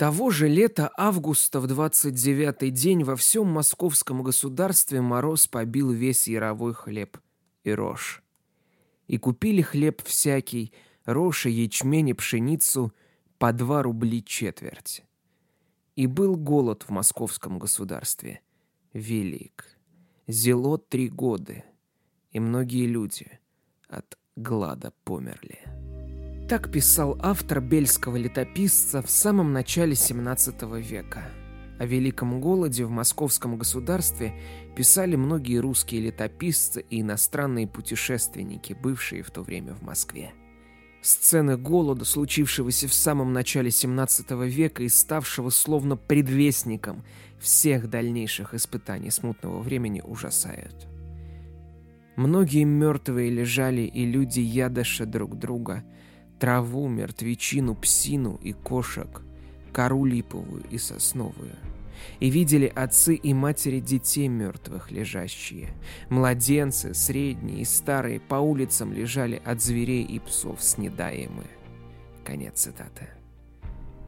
Того же лета августа в 29-й день во всем московском государстве мороз побил весь яровой хлеб и рожь. И купили хлеб всякий, рожь и ячмень и пшеницу по два рубли четверть. И был голод в московском государстве. Велик. Зело три года. И многие люди от глада померли. Так писал автор бельского летописца в самом начале XVII века. О великом голоде в московском государстве писали многие русские летописцы и иностранные путешественники, бывшие в то время в Москве. Сцены голода, случившегося в самом начале XVII века и ставшего словно предвестником всех дальнейших испытаний смутного времени, ужасают. Многие мертвые лежали, и люди ядоша друг друга – траву, мертвечину, псину и кошек, кору липовую и сосновую. И видели отцы и матери детей мертвых лежащие. Младенцы, средние и старые, по улицам лежали от зверей и псов снедаемые. Конец цитаты.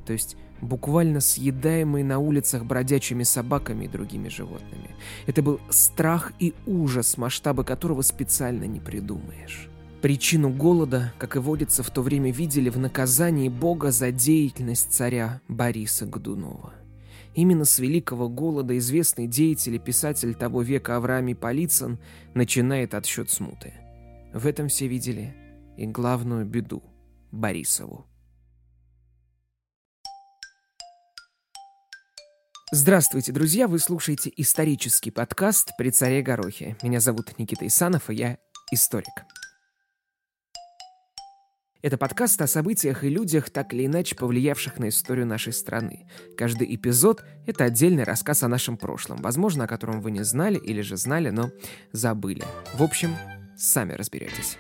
То есть буквально съедаемые на улицах бродячими собаками и другими животными. Это был страх и ужас, масштабы которого специально не придумаешь. Причину голода, как и водится, в то время видели в наказании Бога за деятельность царя Бориса Годунова. Именно с великого голода известный деятель и писатель того века Авраамий Полицын начинает отсчет смуты. В этом все видели и главную беду – Борисову. Здравствуйте, друзья! Вы слушаете исторический подкаст «При царе Горохе». Меня зовут Никита Исанов, и я историк. Это подкаст о событиях и людях, так или иначе повлиявших на историю нашей страны. Каждый эпизод — это отдельный рассказ о нашем прошлом, возможно, о котором вы не знали или же знали, но забыли. В общем, сами разберетесь.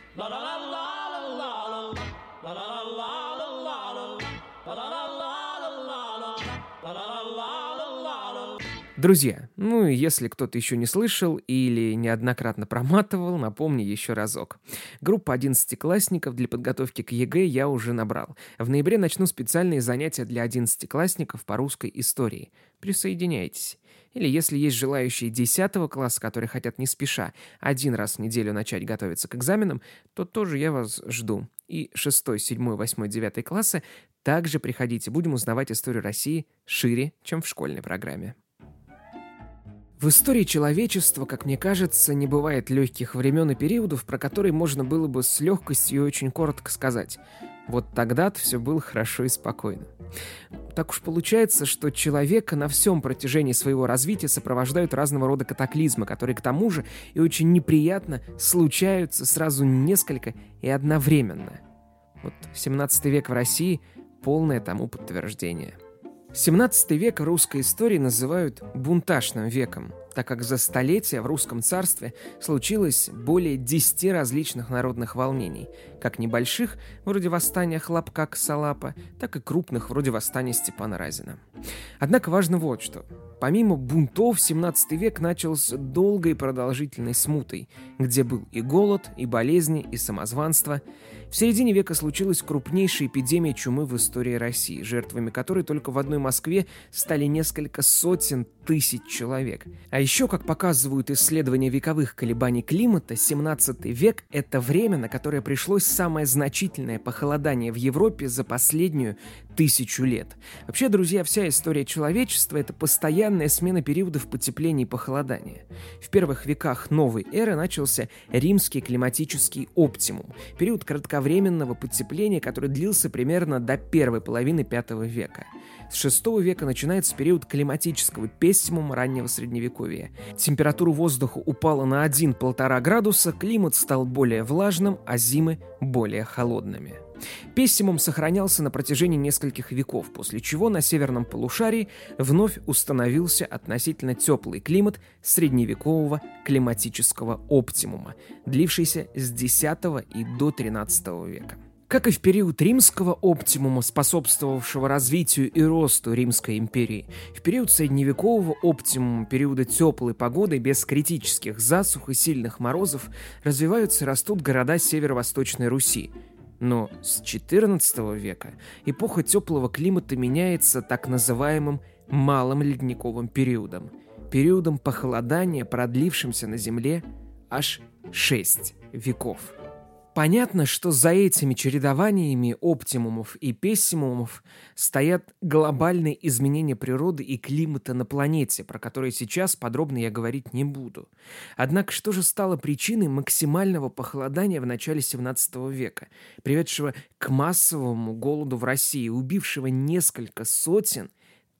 Друзья, ну и если кто-то еще не слышал или неоднократно проматывал, напомню еще разок. Группа одиннадцатиклассников для подготовки к ЕГЭ я уже набрал. В ноябре начну специальные занятия для одиннадцатиклассников по русской истории. Присоединяйтесь. Или если есть желающие 10 класса, которые хотят не спеша один раз в неделю начать готовиться к экзаменам, то тоже я вас жду. И 6, 7, 8, 9 классы также приходите, будем узнавать историю России шире, чем в школьной программе. В истории человечества, как мне кажется, не бывает легких времен и периодов, про которые можно было бы с легкостью и очень коротко сказать. Вот тогда-то все было хорошо и спокойно. Так уж получается, что человека на всем протяжении своего развития сопровождают разного рода катаклизмы, которые к тому же и очень неприятно случаются сразу несколько и одновременно. Вот 17 век в России – полное тому подтверждение – 17 век русской истории называют «бунтажным веком», так как за столетия в русском царстве случилось более 10 различных народных волнений, как небольших, вроде восстания Хлопка Косолапа, так и крупных, вроде восстания Степана Разина. Однако важно вот что. Помимо бунтов, 17 век начался долгой и продолжительной смутой, где был и голод, и болезни, и самозванство – в середине века случилась крупнейшая эпидемия чумы в истории России, жертвами которой только в одной Москве стали несколько сотен тысяч человек. А еще, как показывают исследования вековых колебаний климата, 17 век — это время, на которое пришлось самое значительное похолодание в Европе за последнюю тысячу лет. Вообще, друзья, вся история человечества — это постоянная смена периодов потепления и похолодания. В первых веках новой эры начался римский климатический оптимум, период кратковременного потепления, который длился примерно до первой половины V века. С VI века начинается период климатического пессимума раннего средневековья. Температура воздуха упала на 1-1,5 градуса, климат стал более влажным, а зимы более холодными. Пессимум сохранялся на протяжении нескольких веков, после чего на северном полушарии вновь установился относительно теплый климат средневекового климатического оптимума, длившийся с X и до XIII века. Как и в период римского оптимума, способствовавшего развитию и росту Римской империи, в период средневекового оптимума, периода теплой погоды без критических засух и сильных морозов, развиваются и растут города северо-восточной Руси, Но с XIV века эпоха теплого климата меняется так называемым малым ледниковым периодом, периодом похолодания, продлившимся на Земле аж 6 веков. Понятно, что за этими чередованиями оптимумов и пессимумов стоят глобальные изменения природы и климата на планете, про которые сейчас подробно я говорить не буду. Однако что же стало причиной максимального похолодания в начале 17 века, приведшего к массовому голоду в России, убившего несколько сотен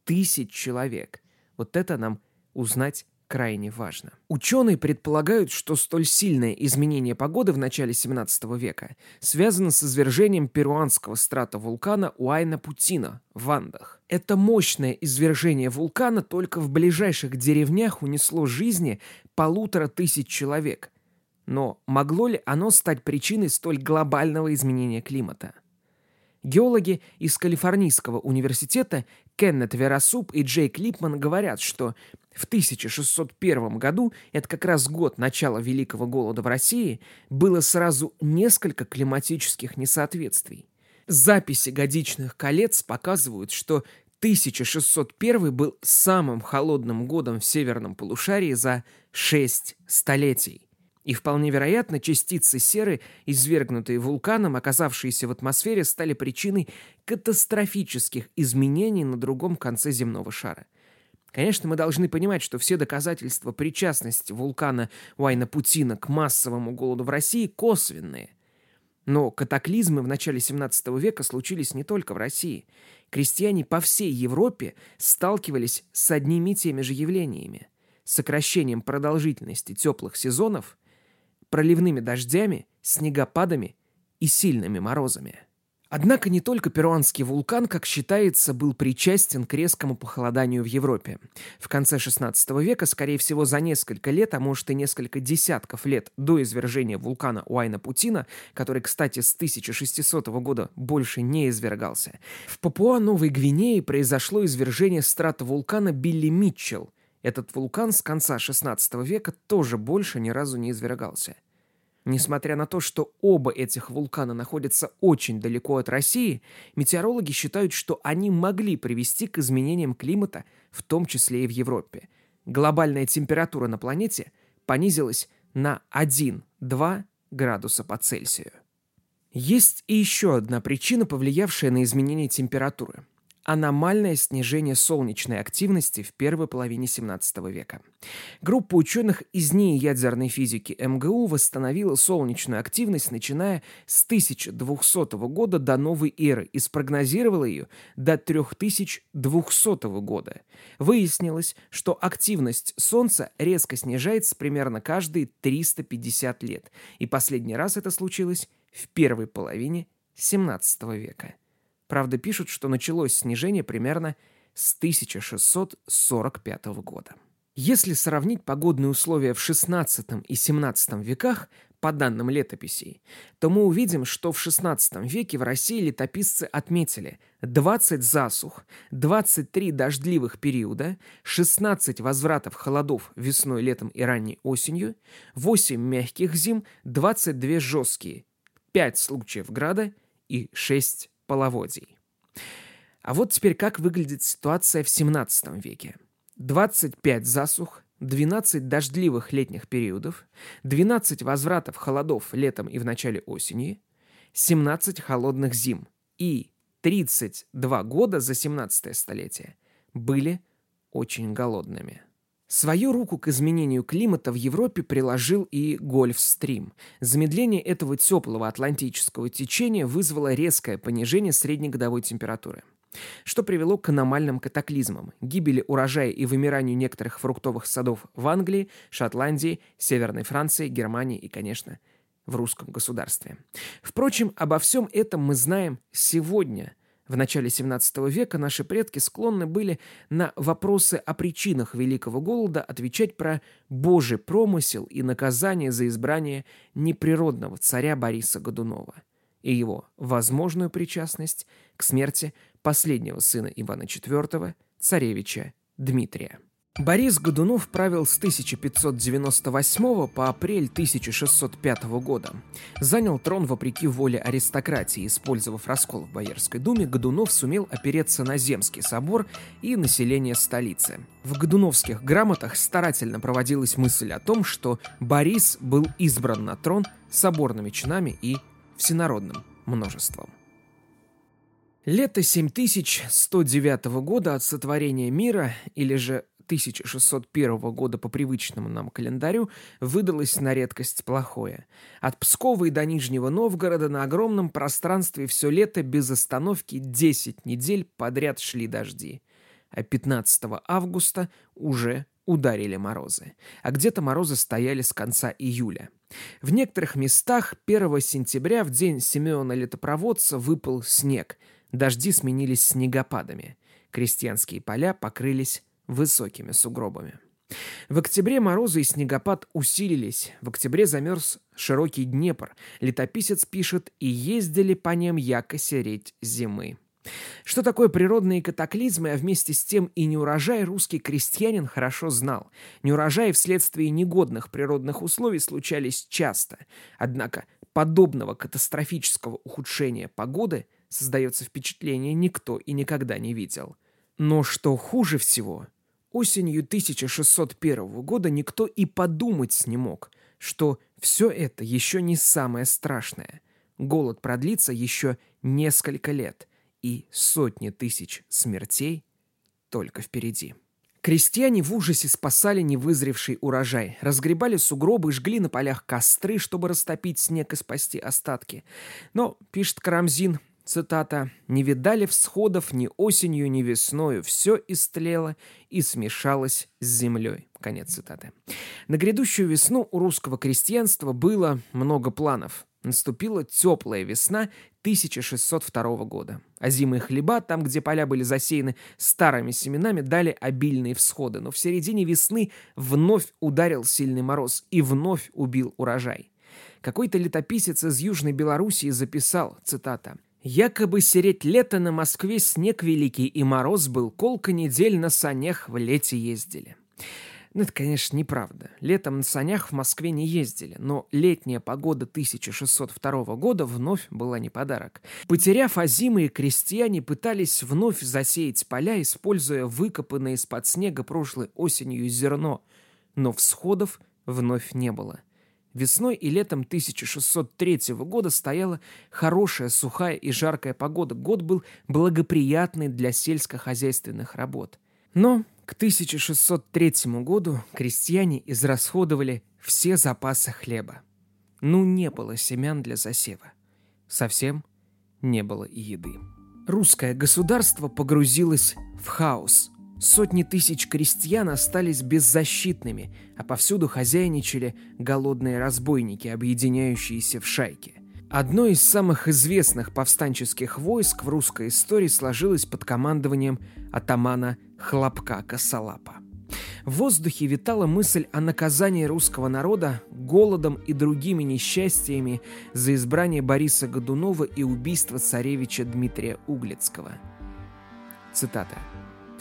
тысяч человек? Вот это нам узнать крайне важно. Ученые предполагают, что столь сильное изменение погоды в начале 17 века связано с извержением перуанского страта вулкана Уайна-Путина в Андах. Это мощное извержение вулкана только в ближайших деревнях унесло жизни полутора тысяч человек. Но могло ли оно стать причиной столь глобального изменения климата? Геологи из Калифорнийского университета Кеннет Верасуп и Джейк Липман говорят, что в 1601 году, это как раз год начала Великого голода в России, было сразу несколько климатических несоответствий. Записи годичных колец показывают, что 1601 был самым холодным годом в северном полушарии за 6 столетий. И вполне вероятно, частицы серы, извергнутые вулканом, оказавшиеся в атмосфере, стали причиной катастрофических изменений на другом конце земного шара. Конечно, мы должны понимать, что все доказательства причастности вулкана Уайна-Путина к массовому голоду в России косвенные. Но катаклизмы в начале 17 века случились не только в России. Крестьяне по всей Европе сталкивались с одними и теми же явлениями. Сокращением продолжительности теплых сезонов, проливными дождями, снегопадами и сильными морозами. Однако не только перуанский вулкан, как считается, был причастен к резкому похолоданию в Европе. В конце XVI века, скорее всего, за несколько лет, а может и несколько десятков лет до извержения вулкана Уайна-Путина, который, кстати, с 1600 года больше не извергался, в Папуа-Новой Гвинее произошло извержение страта вулкана Билли Митчелл. Этот вулкан с конца XVI века тоже больше ни разу не извергался. Несмотря на то, что оба этих вулкана находятся очень далеко от России, метеорологи считают, что они могли привести к изменениям климата, в том числе и в Европе. Глобальная температура на планете понизилась на 1-2 градуса по Цельсию. Есть и еще одна причина, повлиявшая на изменение температуры аномальное снижение солнечной активности в первой половине 17 века. Группа ученых из НИИ ядерной физики МГУ восстановила солнечную активность, начиная с 1200 года до новой эры и спрогнозировала ее до 3200 года. Выяснилось, что активность Солнца резко снижается примерно каждые 350 лет, и последний раз это случилось в первой половине 17 века. Правда, пишут, что началось снижение примерно с 1645 года. Если сравнить погодные условия в XVI и XVII веках, по данным летописей, то мы увидим, что в XVI веке в России летописцы отметили 20 засух, 23 дождливых периода, 16 возвратов холодов весной, летом и ранней осенью, 8 мягких зим, 22 жесткие, 5 случаев града и 6 половодий. А вот теперь как выглядит ситуация в 17 веке. 25 засух, 12 дождливых летних периодов, 12 возвратов холодов летом и в начале осени, 17 холодных зим и 32 года за 17 столетие были очень голодными. Свою руку к изменению климата в Европе приложил и Гольфстрим. Замедление этого теплого атлантического течения вызвало резкое понижение среднегодовой температуры что привело к аномальным катаклизмам, гибели урожая и вымиранию некоторых фруктовых садов в Англии, Шотландии, Северной Франции, Германии и, конечно, в русском государстве. Впрочем, обо всем этом мы знаем сегодня – в начале 17 века наши предки склонны были на вопросы о причинах Великого Голода отвечать про Божий промысел и наказание за избрание неприродного царя Бориса Годунова и его возможную причастность к смерти последнего сына Ивана IV, царевича Дмитрия. Борис Годунов правил с 1598 по апрель 1605 года. Занял трон вопреки воле аристократии. Использовав раскол в Боярской думе, Годунов сумел опереться на Земский собор и население столицы. В Годуновских грамотах старательно проводилась мысль о том, что Борис был избран на трон соборными чинами и всенародным множеством. Лето 7109 года от сотворения мира, или же 1601 года по привычному нам календарю выдалось на редкость плохое. От Пскова и до Нижнего Новгорода на огромном пространстве все лето без остановки 10 недель подряд шли дожди. А 15 августа уже ударили морозы. А где-то морозы стояли с конца июля. В некоторых местах 1 сентября в день Семена Летопроводца выпал снег. Дожди сменились снегопадами. Крестьянские поля покрылись высокими сугробами. В октябре морозы и снегопад усилились. В октябре замерз широкий Днепр. Летописец пишет «И ездили по ним яко сереть зимы». Что такое природные катаклизмы, а вместе с тем и неурожай, русский крестьянин хорошо знал. Неурожаи вследствие негодных природных условий случались часто. Однако подобного катастрофического ухудшения погоды, создается впечатление, никто и никогда не видел. Но что хуже всего, осенью 1601 года никто и подумать не мог, что все это еще не самое страшное. Голод продлится еще несколько лет, и сотни тысяч смертей только впереди. Крестьяне в ужасе спасали невызревший урожай, разгребали сугробы, жгли на полях костры, чтобы растопить снег и спасти остатки. Но, пишет Карамзин, Цитата. «Не видали всходов ни осенью, ни весною. Все истлело и смешалось с землей». Конец цитаты. На грядущую весну у русского крестьянства было много планов. Наступила теплая весна 1602 года. А зимы хлеба, там, где поля были засеяны старыми семенами, дали обильные всходы. Но в середине весны вновь ударил сильный мороз и вновь убил урожай. Какой-то летописец из Южной Белоруссии записал, цитата, Якобы сереть лето на Москве снег великий и мороз был, колка недель на санях в лете ездили. Ну, это, конечно, неправда. Летом на санях в Москве не ездили, но летняя погода 1602 года вновь была не подарок. Потеряв озимые, крестьяне пытались вновь засеять поля, используя выкопанное из-под снега прошлой осенью зерно, но всходов вновь не было – Весной и летом 1603 года стояла хорошая, сухая и жаркая погода. Год был благоприятный для сельскохозяйственных работ. Но к 1603 году крестьяне израсходовали все запасы хлеба. Ну, не было семян для засева. Совсем не было и еды. Русское государство погрузилось в хаос – Сотни тысяч крестьян остались беззащитными, а повсюду хозяйничали голодные разбойники, объединяющиеся в шайки. Одно из самых известных повстанческих войск в русской истории сложилось под командованием атамана Хлопка Косолапа. В воздухе витала мысль о наказании русского народа голодом и другими несчастьями за избрание Бориса Годунова и убийство царевича Дмитрия Углицкого. Цитата.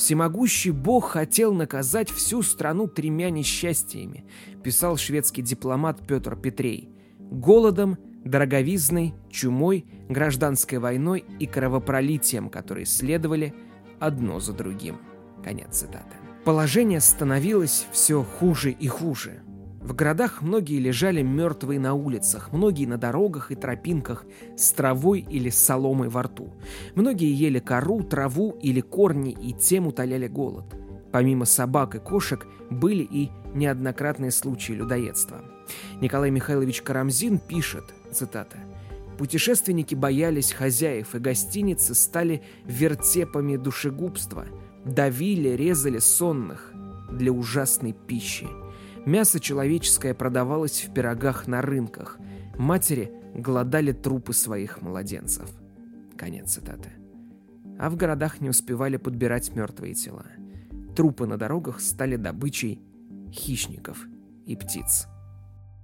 Всемогущий Бог хотел наказать всю страну тремя несчастьями, писал шведский дипломат Петр Петрей. Голодом, дороговизной, чумой, гражданской войной и кровопролитием, которые следовали одно за другим. Конец цитаты. Положение становилось все хуже и хуже. В городах многие лежали мертвые на улицах, многие на дорогах и тропинках с травой или с соломой во рту. Многие ели кору, траву или корни и тем утоляли голод. Помимо собак и кошек были и неоднократные случаи людоедства. Николай Михайлович Карамзин пишет, цитата, «Путешественники боялись хозяев, и гостиницы стали вертепами душегубства, давили, резали сонных для ужасной пищи. Мясо человеческое продавалось в пирогах на рынках. Матери голодали трупы своих младенцев. Конец цитаты. А в городах не успевали подбирать мертвые тела. Трупы на дорогах стали добычей хищников и птиц.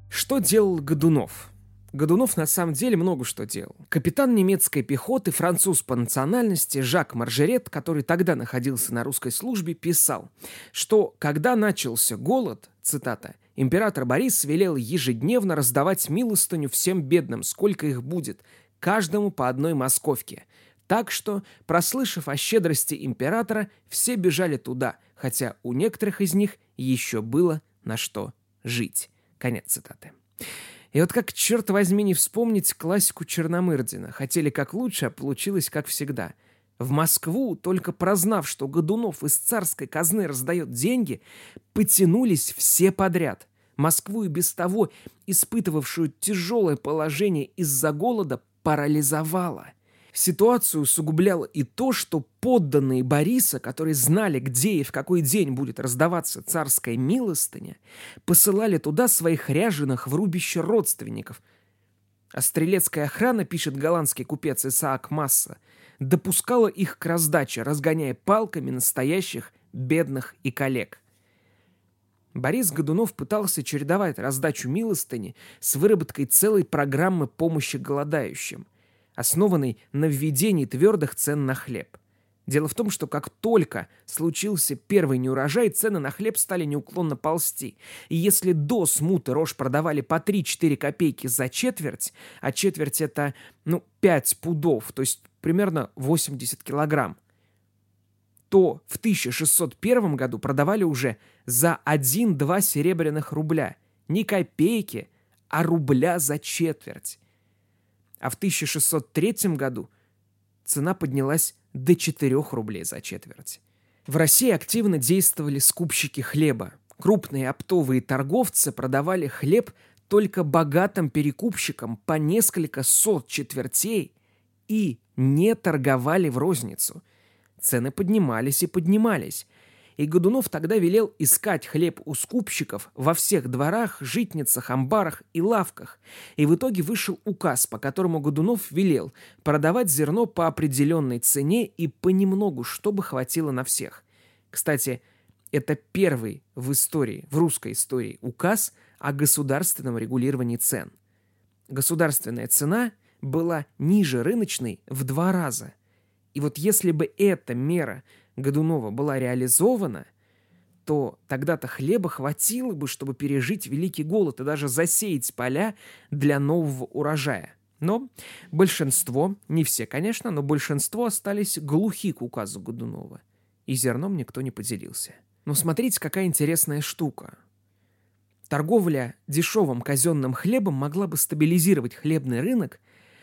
Что делал Годунов? Годунов на самом деле много что делал. Капитан немецкой пехоты, француз по национальности Жак Маржерет, который тогда находился на русской службе, писал, что когда начался голод, цитата, император Борис велел ежедневно раздавать милостыню всем бедным, сколько их будет, каждому по одной московке. Так что, прослышав о щедрости императора, все бежали туда, хотя у некоторых из них еще было на что жить. Конец цитаты. И вот как, черт возьми, не вспомнить классику Черномырдина. Хотели как лучше, а получилось как всегда. В Москву, только прознав, что Годунов из царской казны раздает деньги, потянулись все подряд. Москву и без того, испытывавшую тяжелое положение из-за голода, парализовало. Ситуацию усугубляло и то, что подданные Бориса, которые знали, где и в какой день будет раздаваться царская милостыня, посылали туда своих ряженых в рубище родственников. А стрелецкая охрана, пишет голландский купец Исаак Масса, допускала их к раздаче, разгоняя палками настоящих бедных и коллег. Борис Годунов пытался чередовать раздачу милостыни с выработкой целой программы помощи голодающим – основанный на введении твердых цен на хлеб. Дело в том, что как только случился первый неурожай, цены на хлеб стали неуклонно ползти. И если до смуты рожь продавали по 3-4 копейки за четверть, а четверть это, ну, 5 пудов, то есть примерно 80 килограмм, то в 1601 году продавали уже за 1-2 серебряных рубля. Не копейки, а рубля за четверть а в 1603 году цена поднялась до 4 рублей за четверть. В России активно действовали скупщики хлеба. Крупные оптовые торговцы продавали хлеб только богатым перекупщикам по несколько сот четвертей и не торговали в розницу. Цены поднимались и поднимались, и Годунов тогда велел искать хлеб у скупщиков во всех дворах, житницах, амбарах и лавках. И в итоге вышел указ, по которому Годунов велел продавать зерно по определенной цене и понемногу, чтобы хватило на всех. Кстати, это первый в истории, в русской истории, указ о государственном регулировании цен. Государственная цена была ниже рыночной в два раза. И вот если бы эта мера Годунова была реализована, то тогда-то хлеба хватило бы, чтобы пережить великий голод и даже засеять поля для нового урожая. Но большинство, не все, конечно, но большинство остались глухи к указу Годунова. И зерном никто не поделился. Но смотрите, какая интересная штука. Торговля дешевым казенным хлебом могла бы стабилизировать хлебный рынок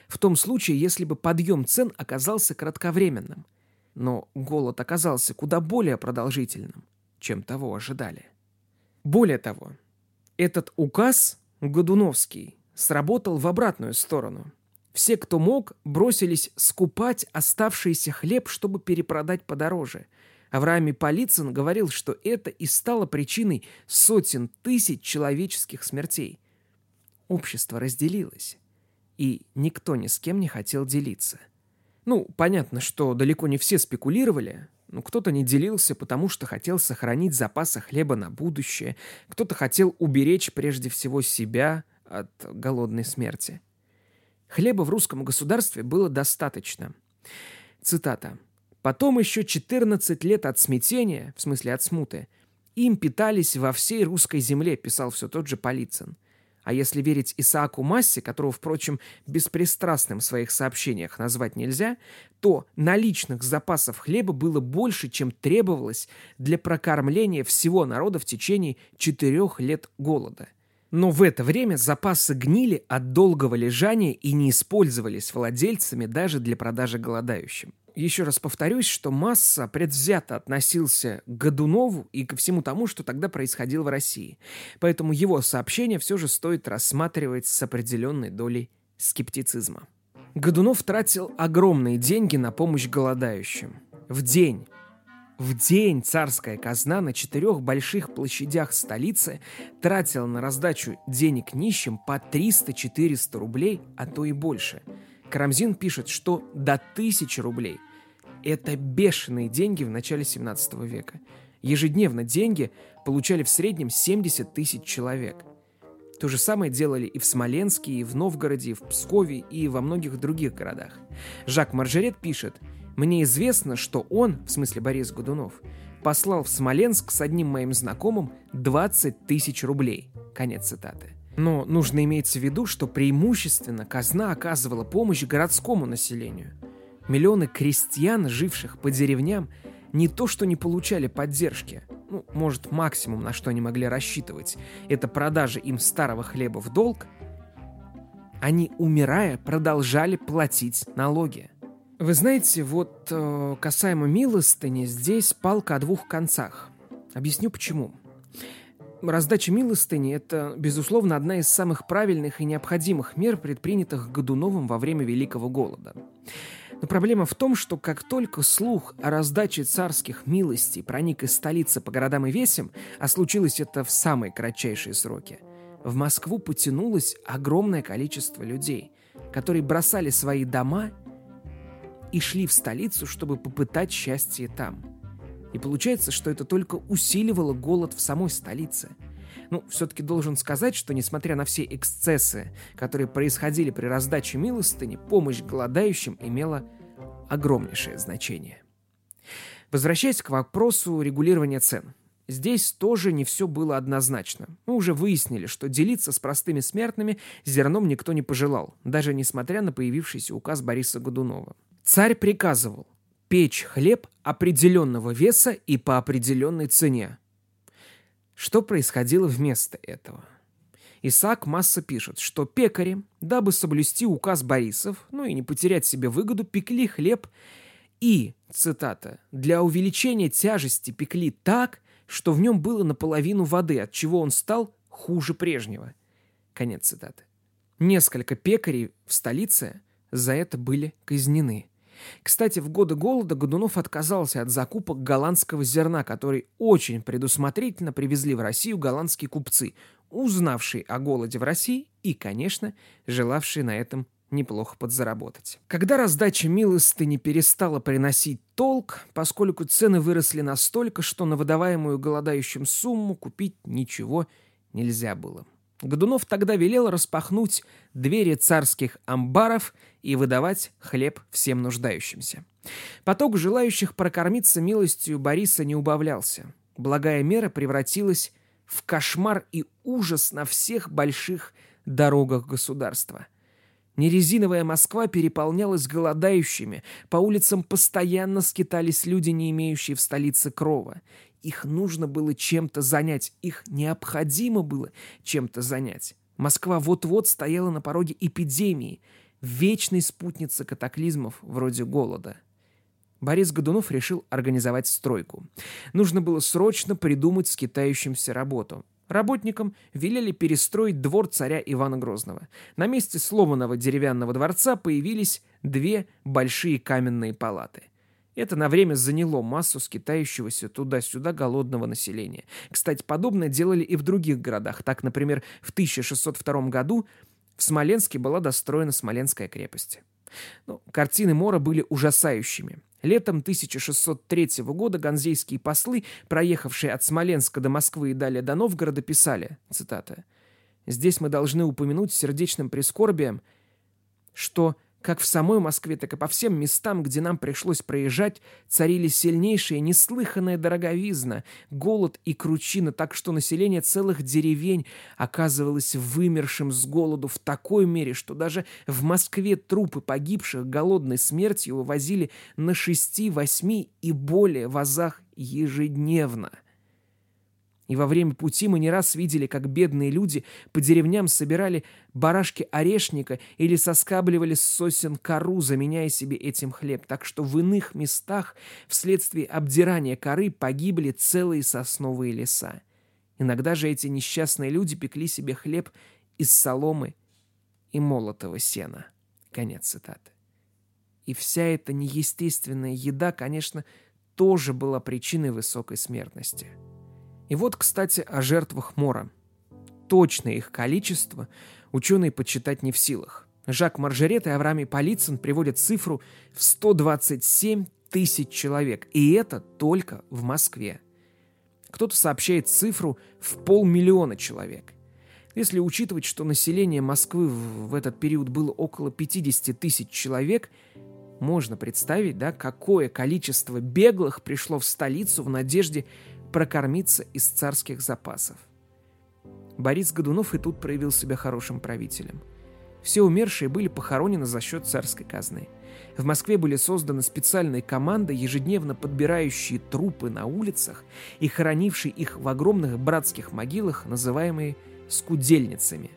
в том случае, если бы подъем цен оказался кратковременным – но голод оказался куда более продолжительным, чем того ожидали. Более того, этот указ, Годуновский, сработал в обратную сторону. Все, кто мог, бросились скупать оставшийся хлеб, чтобы перепродать подороже. Авраам Полицын говорил, что это и стало причиной сотен тысяч человеческих смертей. Общество разделилось, и никто ни с кем не хотел делиться – ну, понятно, что далеко не все спекулировали, но кто-то не делился, потому что хотел сохранить запасы хлеба на будущее, кто-то хотел уберечь прежде всего себя от голодной смерти. Хлеба в русском государстве было достаточно. Цитата. «Потом еще 14 лет от смятения, в смысле от смуты, им питались во всей русской земле», писал все тот же Полицын. А если верить Исааку Массе, которого, впрочем, беспристрастным в своих сообщениях назвать нельзя, то наличных запасов хлеба было больше, чем требовалось для прокормления всего народа в течение четырех лет голода. Но в это время запасы гнили от долгого лежания и не использовались владельцами даже для продажи голодающим еще раз повторюсь, что Масса предвзято относился к Годунову и ко всему тому, что тогда происходило в России. Поэтому его сообщение все же стоит рассматривать с определенной долей скептицизма. Годунов тратил огромные деньги на помощь голодающим. В день. В день царская казна на четырех больших площадях столицы тратила на раздачу денег нищим по 300-400 рублей, а то и больше – Карамзин пишет, что до тысячи рублей. Это бешеные деньги в начале 17 века. Ежедневно деньги получали в среднем 70 тысяч человек. То же самое делали и в Смоленске, и в Новгороде, и в Пскове, и во многих других городах. Жак Маржерет пишет, «Мне известно, что он, в смысле Борис Годунов, послал в Смоленск с одним моим знакомым 20 тысяч рублей». Конец цитаты. Но нужно иметь в виду, что преимущественно казна оказывала помощь городскому населению. Миллионы крестьян, живших по деревням, не то что не получали поддержки, ну, может, максимум, на что они могли рассчитывать, это продажа им старого хлеба в долг, они, умирая, продолжали платить налоги. Вы знаете, вот э, касаемо милостыни, здесь палка о двух концах. Объясню почему. Раздача милостыни – это, безусловно, одна из самых правильных и необходимых мер, предпринятых Годуновым во время Великого Голода. Но проблема в том, что как только слух о раздаче царских милостей проник из столицы по городам и весям, а случилось это в самые кратчайшие сроки, в Москву потянулось огромное количество людей, которые бросали свои дома и шли в столицу, чтобы попытать счастье там – и получается, что это только усиливало голод в самой столице. Ну, все-таки должен сказать, что несмотря на все эксцессы, которые происходили при раздаче милостыни, помощь голодающим имела огромнейшее значение. Возвращаясь к вопросу регулирования цен. Здесь тоже не все было однозначно. Мы уже выяснили, что делиться с простыми смертными зерном никто не пожелал, даже несмотря на появившийся указ Бориса Годунова. Царь приказывал печь хлеб определенного веса и по определенной цене. Что происходило вместо этого? Исаак Масса пишет, что пекари, дабы соблюсти указ Борисов, ну и не потерять себе выгоду, пекли хлеб и, цитата, «для увеличения тяжести пекли так, что в нем было наполовину воды, от чего он стал хуже прежнего». Конец цитаты. Несколько пекарей в столице за это были казнены. Кстати, в годы голода Годунов отказался от закупок голландского зерна, который очень предусмотрительно привезли в Россию голландские купцы, узнавшие о голоде в России и, конечно, желавшие на этом неплохо подзаработать. Когда раздача милостыни перестала приносить толк, поскольку цены выросли настолько, что на выдаваемую голодающим сумму купить ничего нельзя было. Годунов тогда велел распахнуть двери царских амбаров и выдавать хлеб всем нуждающимся. Поток желающих прокормиться милостью Бориса не убавлялся. Благая мера превратилась в кошмар и ужас на всех больших дорогах государства. Нерезиновая Москва переполнялась голодающими, по улицам постоянно скитались люди, не имеющие в столице крова. Их нужно было чем-то занять, их необходимо было чем-то занять. Москва вот-вот стояла на пороге эпидемии, вечной спутницы катаклизмов вроде голода. Борис Годунов решил организовать стройку. Нужно было срочно придумать скитающимся работу. Работникам велели перестроить двор царя Ивана Грозного. На месте сломанного деревянного дворца появились две большие каменные палаты – это на время заняло массу скитающегося туда-сюда голодного населения. Кстати, подобное делали и в других городах. Так, например, в 1602 году в Смоленске была достроена Смоленская крепость. Ну, картины Мора были ужасающими. Летом 1603 года ганзейские послы, проехавшие от Смоленска до Москвы и далее до Новгорода, писали, цитата, «Здесь мы должны упомянуть сердечным прискорбием, что как в самой Москве, так и по всем местам, где нам пришлось проезжать, царили сильнейшая неслыханная дороговизна, голод и кручина, так что население целых деревень оказывалось вымершим с голоду в такой мере, что даже в Москве трупы погибших голодной смертью вывозили на шести, восьми и более вазах ежедневно. И во время пути мы не раз видели, как бедные люди по деревням собирали барашки орешника или соскабливали с сосен кору, заменяя себе этим хлеб. Так что в иных местах вследствие обдирания коры погибли целые сосновые леса. Иногда же эти несчастные люди пекли себе хлеб из соломы и молотого сена. Конец цитаты. И вся эта неестественная еда, конечно, тоже была причиной высокой смертности. И вот, кстати, о жертвах мора. Точное их количество ученые подсчитать не в силах. Жак Маржерет и Авраамий Полицин приводят цифру в 127 тысяч человек. И это только в Москве. Кто-то сообщает цифру в полмиллиона человек. Если учитывать, что население Москвы в этот период было около 50 тысяч человек, можно представить, да, какое количество беглых пришло в столицу в надежде прокормиться из царских запасов. Борис Годунов и тут проявил себя хорошим правителем. Все умершие были похоронены за счет царской казны. В Москве были созданы специальные команды, ежедневно подбирающие трупы на улицах и хоронившие их в огромных братских могилах, называемые скудельницами.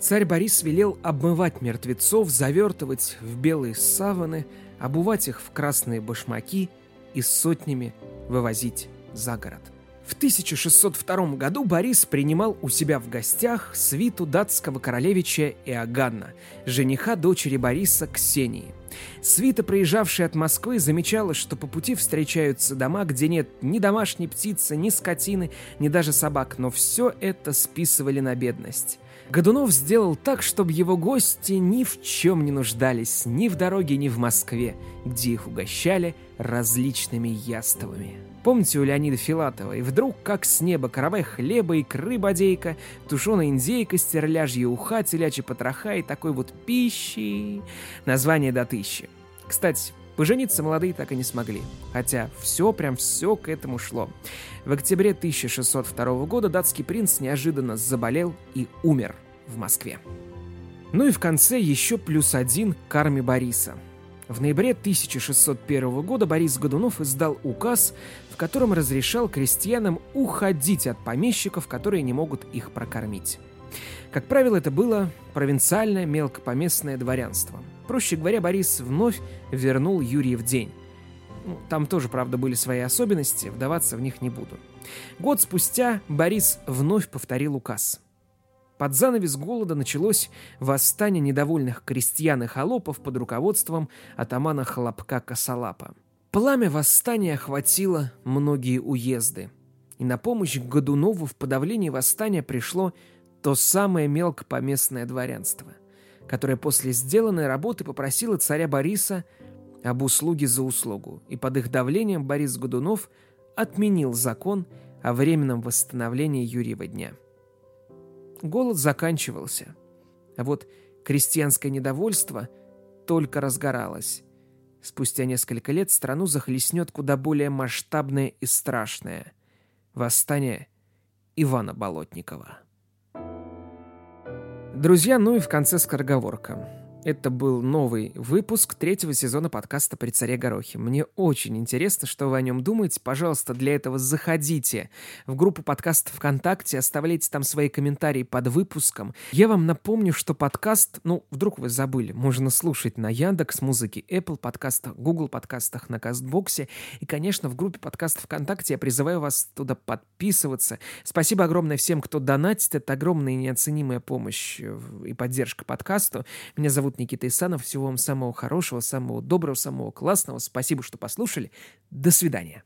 Царь Борис велел обмывать мертвецов, завертывать в белые саваны, обувать их в красные башмаки и сотнями вывозить за город. В 1602 году Борис принимал у себя в гостях свиту датского королевича Иоганна, жениха дочери Бориса Ксении. Свита, проезжавшая от Москвы, замечала, что по пути встречаются дома, где нет ни домашней птицы, ни скотины, ни даже собак, но все это списывали на бедность. Годунов сделал так, чтобы его гости ни в чем не нуждались, ни в дороге, ни в Москве, где их угощали различными яствами. Помните у Леонида Филатова? И вдруг, как с неба, каравай хлеба, икры бодейка, тушеная индейка, стерляжья уха, телячья потроха и такой вот пищи. Название до тысячи. Кстати, Пожениться молодые так и не смогли, хотя все, прям все к этому шло. В октябре 1602 года датский принц неожиданно заболел и умер в Москве. Ну и в конце еще плюс один к карме Бориса – в ноябре 1601 года Борис Годунов издал указ, в котором разрешал крестьянам уходить от помещиков, которые не могут их прокормить. Как правило, это было провинциальное мелкопоместное дворянство. Проще говоря, Борис вновь вернул Юрьев день. Ну, там тоже, правда, были свои особенности, вдаваться в них не буду. Год спустя Борис вновь повторил указ – под занавес голода началось восстание недовольных крестьян и холопов под руководством атамана Хлопка Косолапа. Пламя восстания охватило многие уезды. И на помощь Годунову в подавлении восстания пришло то самое мелкопоместное дворянство, которое после сделанной работы попросило царя Бориса об услуге за услугу, и под их давлением Борис Годунов отменил закон о временном восстановлении Юрьева дня – Голод заканчивался. А вот крестьянское недовольство только разгоралось. Спустя несколько лет страну захлестнет куда более масштабное и страшное – восстание Ивана Болотникова. Друзья, ну и в конце скороговорка. Это был новый выпуск третьего сезона подкаста «При царе Горохе». Мне очень интересно, что вы о нем думаете. Пожалуйста, для этого заходите в группу подкаста ВКонтакте, оставляйте там свои комментарии под выпуском. Я вам напомню, что подкаст, ну, вдруг вы забыли, можно слушать на Яндекс музыке, Apple подкастах, Google подкастах, на Кастбоксе. И, конечно, в группе подкаста ВКонтакте я призываю вас туда подписываться. Спасибо огромное всем, кто донатит. Это огромная и неоценимая помощь и поддержка подкасту. Меня зовут зовут Никита Исанов. Всего вам самого хорошего, самого доброго, самого классного. Спасибо, что послушали. До свидания.